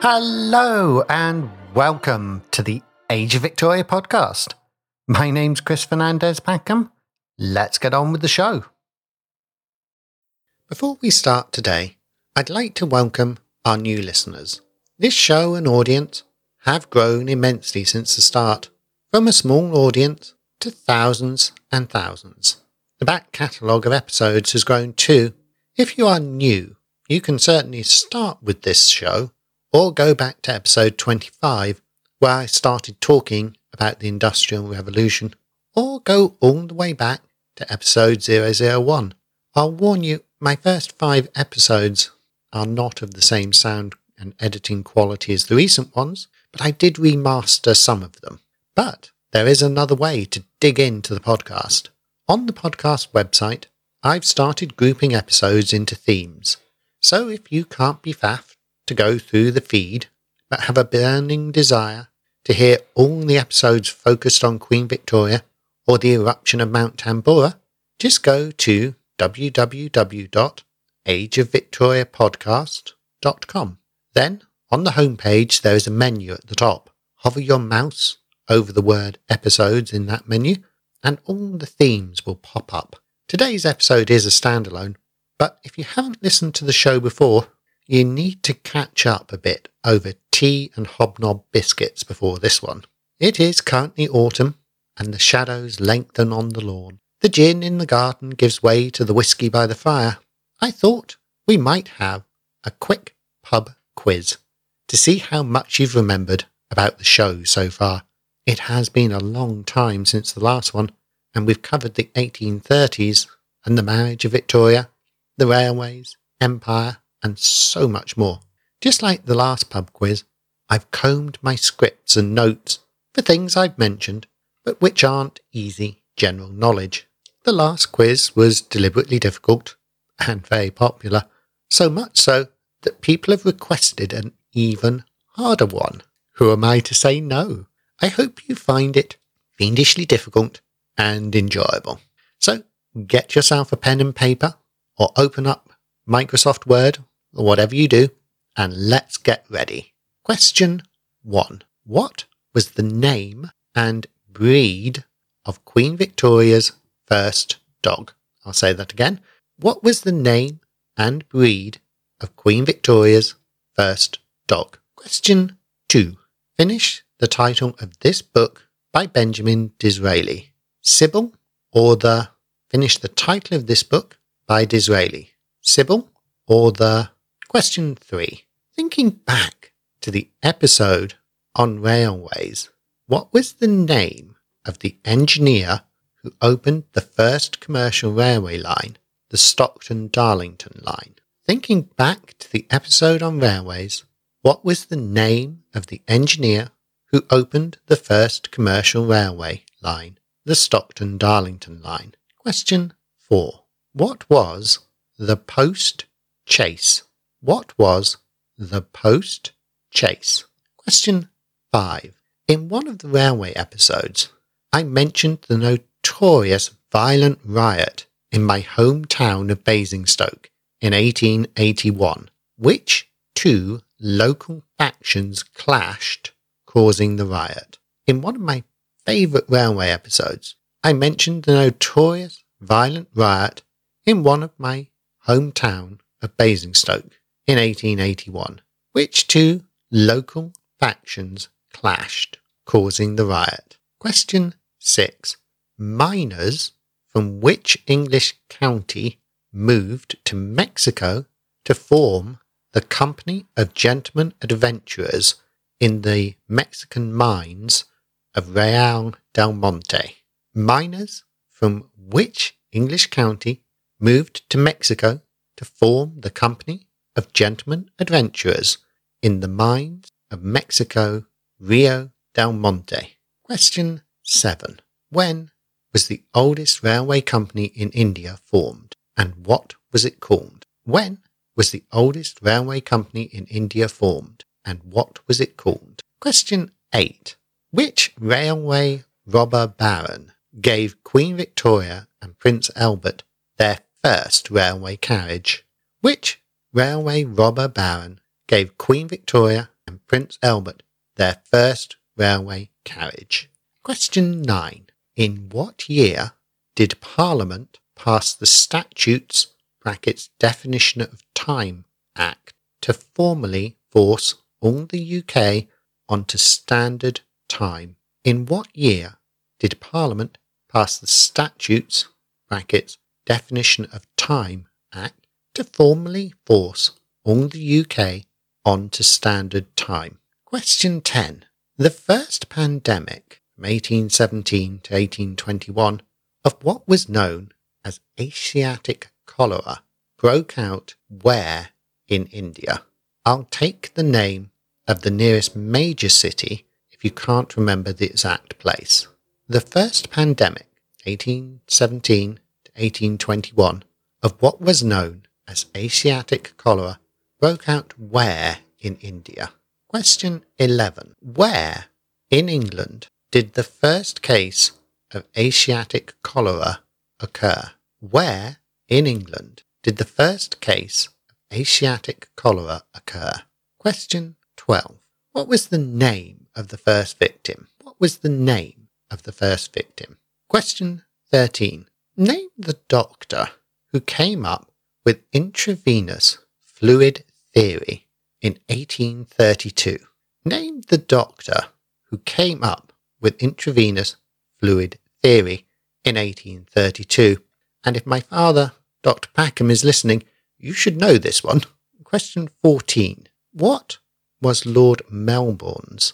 Hello and welcome to the Age of Victoria podcast. My name's Chris Fernandez Packham. Let's get on with the show. Before we start today, I'd like to welcome our new listeners. This show and audience have grown immensely since the start, from a small audience to thousands and thousands. The back catalogue of episodes has grown too. If you are new, you can certainly start with this show or go back to episode 25 where I started talking about the Industrial Revolution, or go all the way back to episode 001. I'll warn you, my first five episodes are not of the same sound and editing quality as the recent ones, but I did remaster some of them. But there is another way to dig into the podcast. On the podcast website, I've started grouping episodes into themes. So if you can't be faffed to go through the feed, but have a burning desire to hear all the episodes focused on Queen Victoria or the eruption of Mount Tambora, just go to www.ageofvictoriapodcast.com. Then, on the homepage, there is a menu at the top. Hover your mouse over the word episodes in that menu, and all the themes will pop up. Today's episode is a standalone, but if you haven't listened to the show before, you need to catch up a bit over tea and hobnob biscuits before this one. It is currently autumn, and the shadows lengthen on the lawn. The gin in the garden gives way to the whisky by the fire. I thought we might have a quick pub quiz to see how much you've remembered about the show so far. It has been a long time since the last one, and we've covered the 1830s and the marriage of Victoria, the railways, empire, and so much more. Just like the last pub quiz, I've combed my scripts and notes for things I've mentioned, but which aren't easy general knowledge. The last quiz was deliberately difficult and very popular, so much so that people have requested an even harder one. Who am I to say no? I hope you find it fiendishly difficult and enjoyable. So get yourself a pen and paper or open up Microsoft Word or whatever you do, and let's get ready. Question one What was the name and breed of Queen Victoria's first dog? I'll say that again. What was the name and breed of Queen Victoria's first dog? Question two Finish the title of this book by Benjamin Disraeli. Sybil or the Finish the title of this book by Disraeli. Sybil or the Question three. Thinking back to the episode on railways, what was the name of the engineer who opened the first commercial railway line, the Stockton Darlington line? Thinking back to the episode on railways, what was the name of the engineer who opened the first commercial railway line, the Stockton Darlington line? Question 4. What was the post chaise what was the post chaise? Question 5. In one of the railway episodes, I mentioned the notorious violent riot in my hometown of Basingstoke in 1881, which two local factions clashed, causing the riot. In one of my favourite railway episodes, I mentioned the notorious violent riot in one of my hometown of Basingstoke in 1881, which two local factions clashed, causing the riot. Question 6. Miners from which English county moved to Mexico to form the Company of Gentlemen Adventurers in the Mexican mines of Real del Monte. Miners from which English county moved to Mexico to form the Company of gentlemen adventurers in the mines of Mexico, Real del Monte. Question 7. When was the oldest railway company in India formed and what was it called? When was the oldest railway company in India formed and what was it called? Question 8. Which railway robber baron gave Queen Victoria and Prince Albert their first railway carriage? Which railway robber baron gave Queen Victoria and Prince Albert their first railway carriage. Question 9. In what year did Parliament pass the Statutes brackets Definition of Time Act to formally force all the UK onto standard time? In what year did Parliament pass the Statutes brackets Definition of Time Act to formally force all the UK onto standard time? Question 10. The first pandemic from 1817 to 1821 of what was known as Asiatic cholera broke out where in India? I'll take the name of the nearest major city if you can't remember the exact place. The first pandemic, 1817 to 1821, of what was known as Asiatic cholera broke out where in India? Question 11. Where in England did the first case of Asiatic cholera occur? Where in England did the first case of Asiatic cholera occur? Question 12. What was the name of the first victim? What was the name of the first victim? Question 13. Name the doctor who came up with intravenous fluid theory in 1832. Name the doctor who came up with intravenous fluid theory in 1832. And if my father, Dr. Packham, is listening, you should know this one. Question 14. What was Lord Melbourne's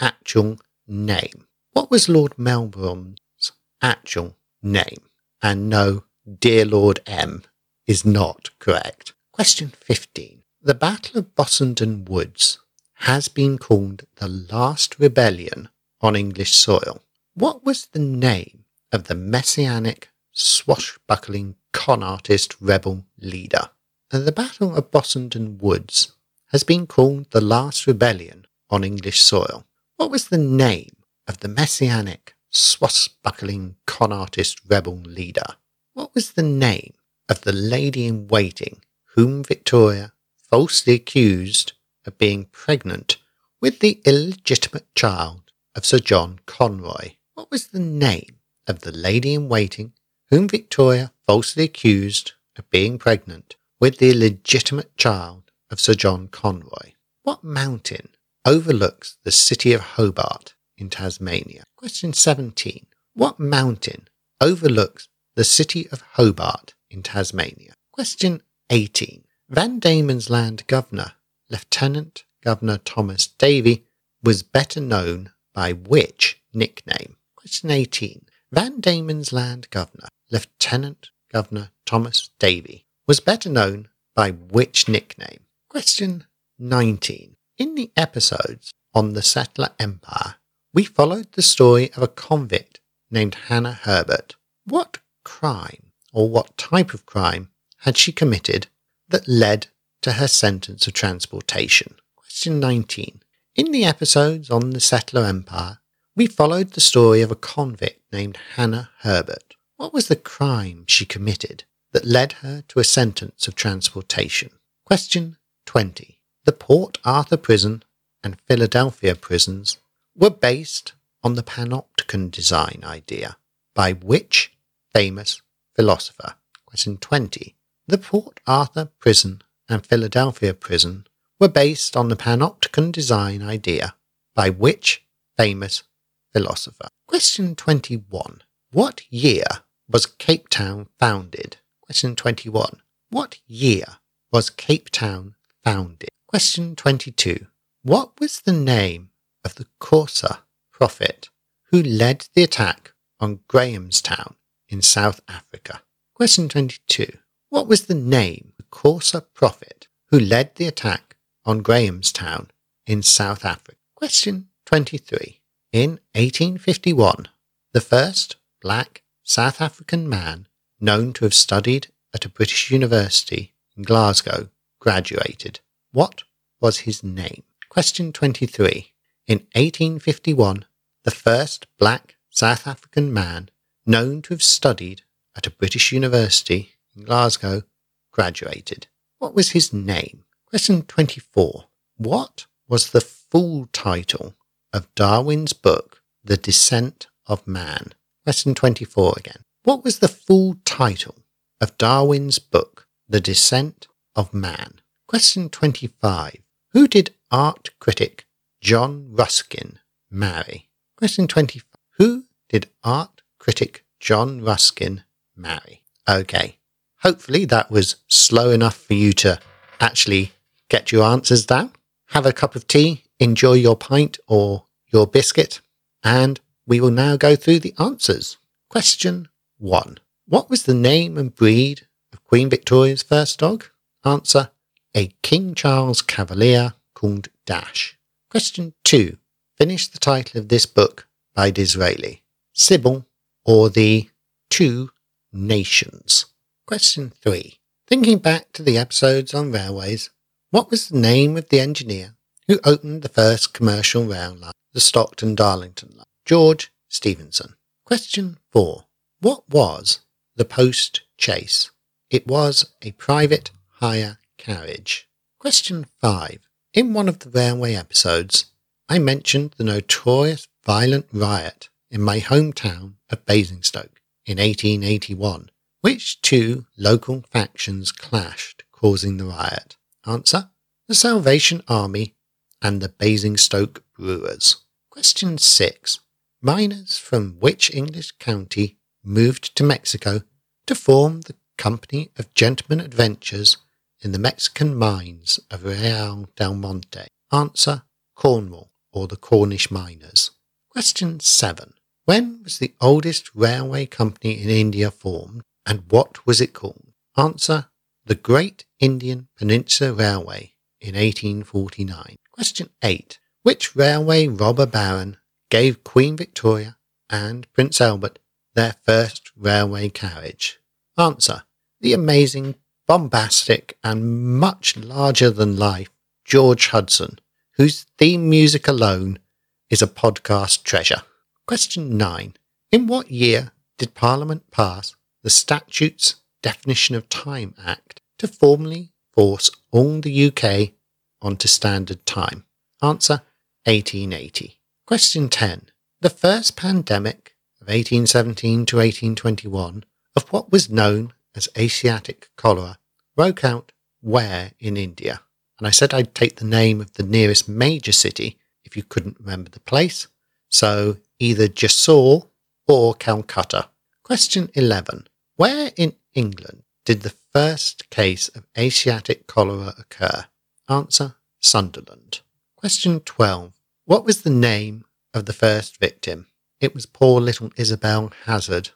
actual name? What was Lord Melbourne's actual name? And no, dear Lord M is not correct. Question 15. The Battle of Bossenden Woods has been called the last rebellion on English soil. What was the name of the messianic, swashbuckling con artist rebel leader? The Battle of Bossenden Woods has been called the last rebellion on English soil. What was the name of the messianic, swashbuckling con artist rebel leader? What was the name of the lady in waiting whom Victoria falsely accused of being pregnant with the illegitimate child of Sir John Conroy. What was the name of the lady in waiting whom Victoria falsely accused of being pregnant with the illegitimate child of Sir John Conroy? What mountain overlooks the city of Hobart in Tasmania? Question 17. What mountain overlooks the city of Hobart in Tasmania? Question 18. Van Diemen's Land Governor Lieutenant Governor Thomas Davey was better known by which nickname? Question 18. Van Diemen's Land Governor, Lieutenant Governor Thomas Davey, was better known by which nickname? Question 19. In the episodes on the Settler Empire, we followed the story of a convict named Hannah Herbert. What crime, or what type of crime, had she committed that led to her sentence of transportation. Question 19. In the episodes on the Settler Empire, we followed the story of a convict named Hannah Herbert. What was the crime she committed that led her to a sentence of transportation? Question 20. The Port Arthur prison and Philadelphia prisons were based on the panopticon design idea by which famous philosopher? Question 20. The Port Arthur prison and Philadelphia prison were based on the panopticon design idea by which famous philosopher? Question 21. What year was Cape Town founded? Question 21. What year was Cape Town founded? Question 22. What was the name of the Xhosa prophet who led the attack on Grahamstown in South Africa? Question 22. What was the name Xhosa prophet who led the attack on Grahamstown in South Africa. Question 23. In 1851, the first black South African man known to have studied at a British university in Glasgow graduated. What was his name? Question 23. In 1851, the first black South African man known to have studied at a British university in Glasgow graduated. What was his name? Question 24. What was the full title of Darwin's book, The Descent of Man? Question 24 again. What was the full title of Darwin's book, The Descent of Man? Question 25. Who did art critic John Ruskin marry? Question 25. Who did art critic John Ruskin marry? Okay. Hopefully that was slow enough for you to actually get your answers down. Have a cup of tea, enjoy your pint or your biscuit, and we will now go through the answers. Question 1. What was the name and breed of Queen Victoria's first dog? Answer A King Charles Cavalier called Dash. Question 2. Finish the title of this book by Disraeli. Sybil or the Two Nations. Question 3. Thinking back to the episodes on railways, what was the name of the engineer who opened the first commercial rail line, the Stockton Darlington line? George Stephenson. Question 4. What was the post chaise? It was a private hire carriage. Question 5. In one of the railway episodes, I mentioned the notorious violent riot in my hometown of Basingstoke in 1881. Which two local factions clashed, causing the riot? Answer The Salvation Army and the Basingstoke Brewers. Question 6. Miners from which English county moved to Mexico to form the Company of Gentlemen Adventurers in the Mexican mines of Real del Monte? Answer Cornwall or the Cornish miners. Question 7. When was the oldest railway company in India formed and what was it called? Answer The Great Indian Peninsula Railway in 1849. Question 8. Which railway robber baron gave Queen Victoria and Prince Albert their first railway carriage? Answer. The amazing, bombastic, and much larger than life George Hudson, whose theme music alone is a podcast treasure. Question 9. In what year did Parliament pass the Statutes Definition of Time Act to formally force all the UK onto standard time? Answer 1880. Question 10. The first pandemic of 1817 to 1821 of what was known as Asiatic cholera broke out where in India? And I said I'd take the name of the nearest major city if you couldn't remember the place. So either Jessore or Calcutta. Question 11. Where in England did the first case of Asiatic cholera occur? Answer Sunderland. Question 12. What was the name of the first victim? It was poor little Isabel Hazard,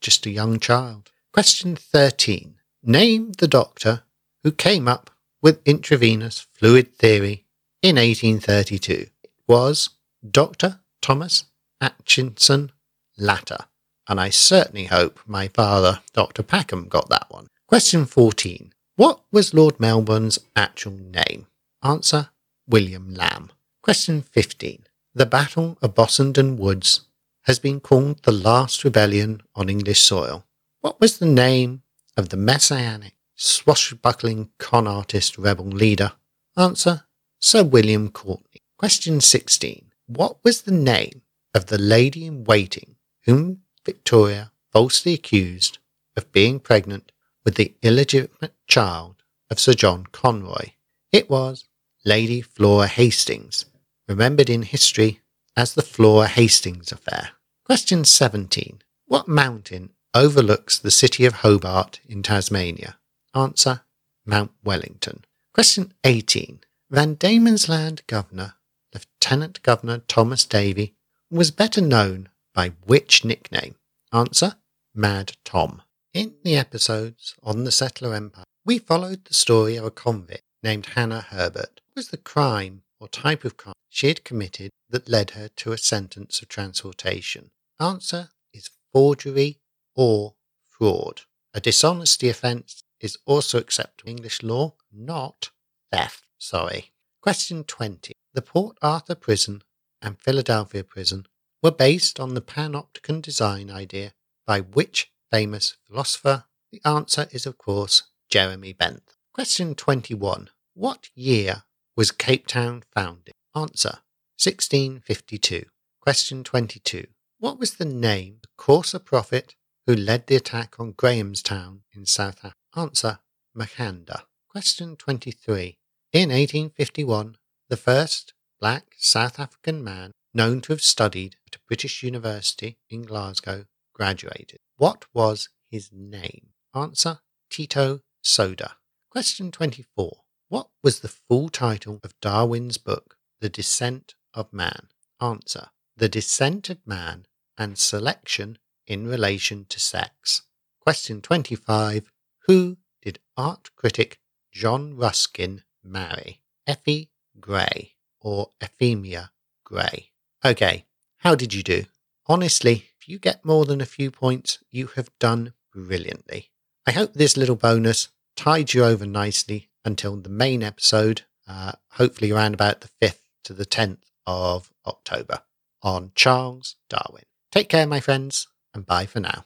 just a young child. Question 13. Name the doctor who came up with intravenous fluid theory in 1832. It was Dr. Thomas Aitchison Latta, and I certainly hope my father, Dr. Packham, got that one. Question 14. What was Lord Melbourne's actual name? Answer William Lamb. Question 15. The Battle of Bossenden Woods has been called the last rebellion on English soil. What was the name of the messianic, swashbuckling con artist rebel leader? Answer Sir William Courtenay. Question 16. What was the name of the lady in waiting whom Victoria falsely accused of being pregnant with the illegitimate child of Sir John Conroy? It was Lady Flora Hastings, remembered in history as the Flora Hastings affair. Question 17. What mountain overlooks the city of Hobart in Tasmania? Answer Mount Wellington. Question 18. Van Diemen's Land Governor, Lieutenant Governor Thomas Davey, was better known by which nickname? Answer Mad Tom. In the episodes on the Settler Empire, we followed the story of a convict named Hannah Herbert What was the crime or type of crime she had committed that led her to a sentence of transportation? Answer is forgery or fraud. A dishonesty offence is also acceptable in English law, not theft. Sorry. Question 20. The Port Arthur prison and Philadelphia prison were based on the panopticon design idea by which famous philosopher? The answer is, of course, Jeremy Bentham. Question 21. What year was Cape Town founded? Answer 1652. Question 22. What was the name of the Xhosa prophet who led the attack on Grahamstown in South Africa? Answer Makhanda. Question 23. In 1851, the first black South African man known to have studied at a British university in Glasgow graduated. What was his name? Answer Tiyo Soga. Question 24. What was the full title of Darwin's book, The Descent of Man? Answer The Descent of Man and Selection in Relation to Sex. Question 25. Who did art critic John Ruskin marry? Effie Gray or Euphemia Gray? Okay, how did you do? Honestly, if you get more than a few points, you have done brilliantly. I hope this little bonus tide you over nicely until the main episode, uh, hopefully around about the 5th to the 10th of October on Charles Darwin. Take care, my friends, and bye for now.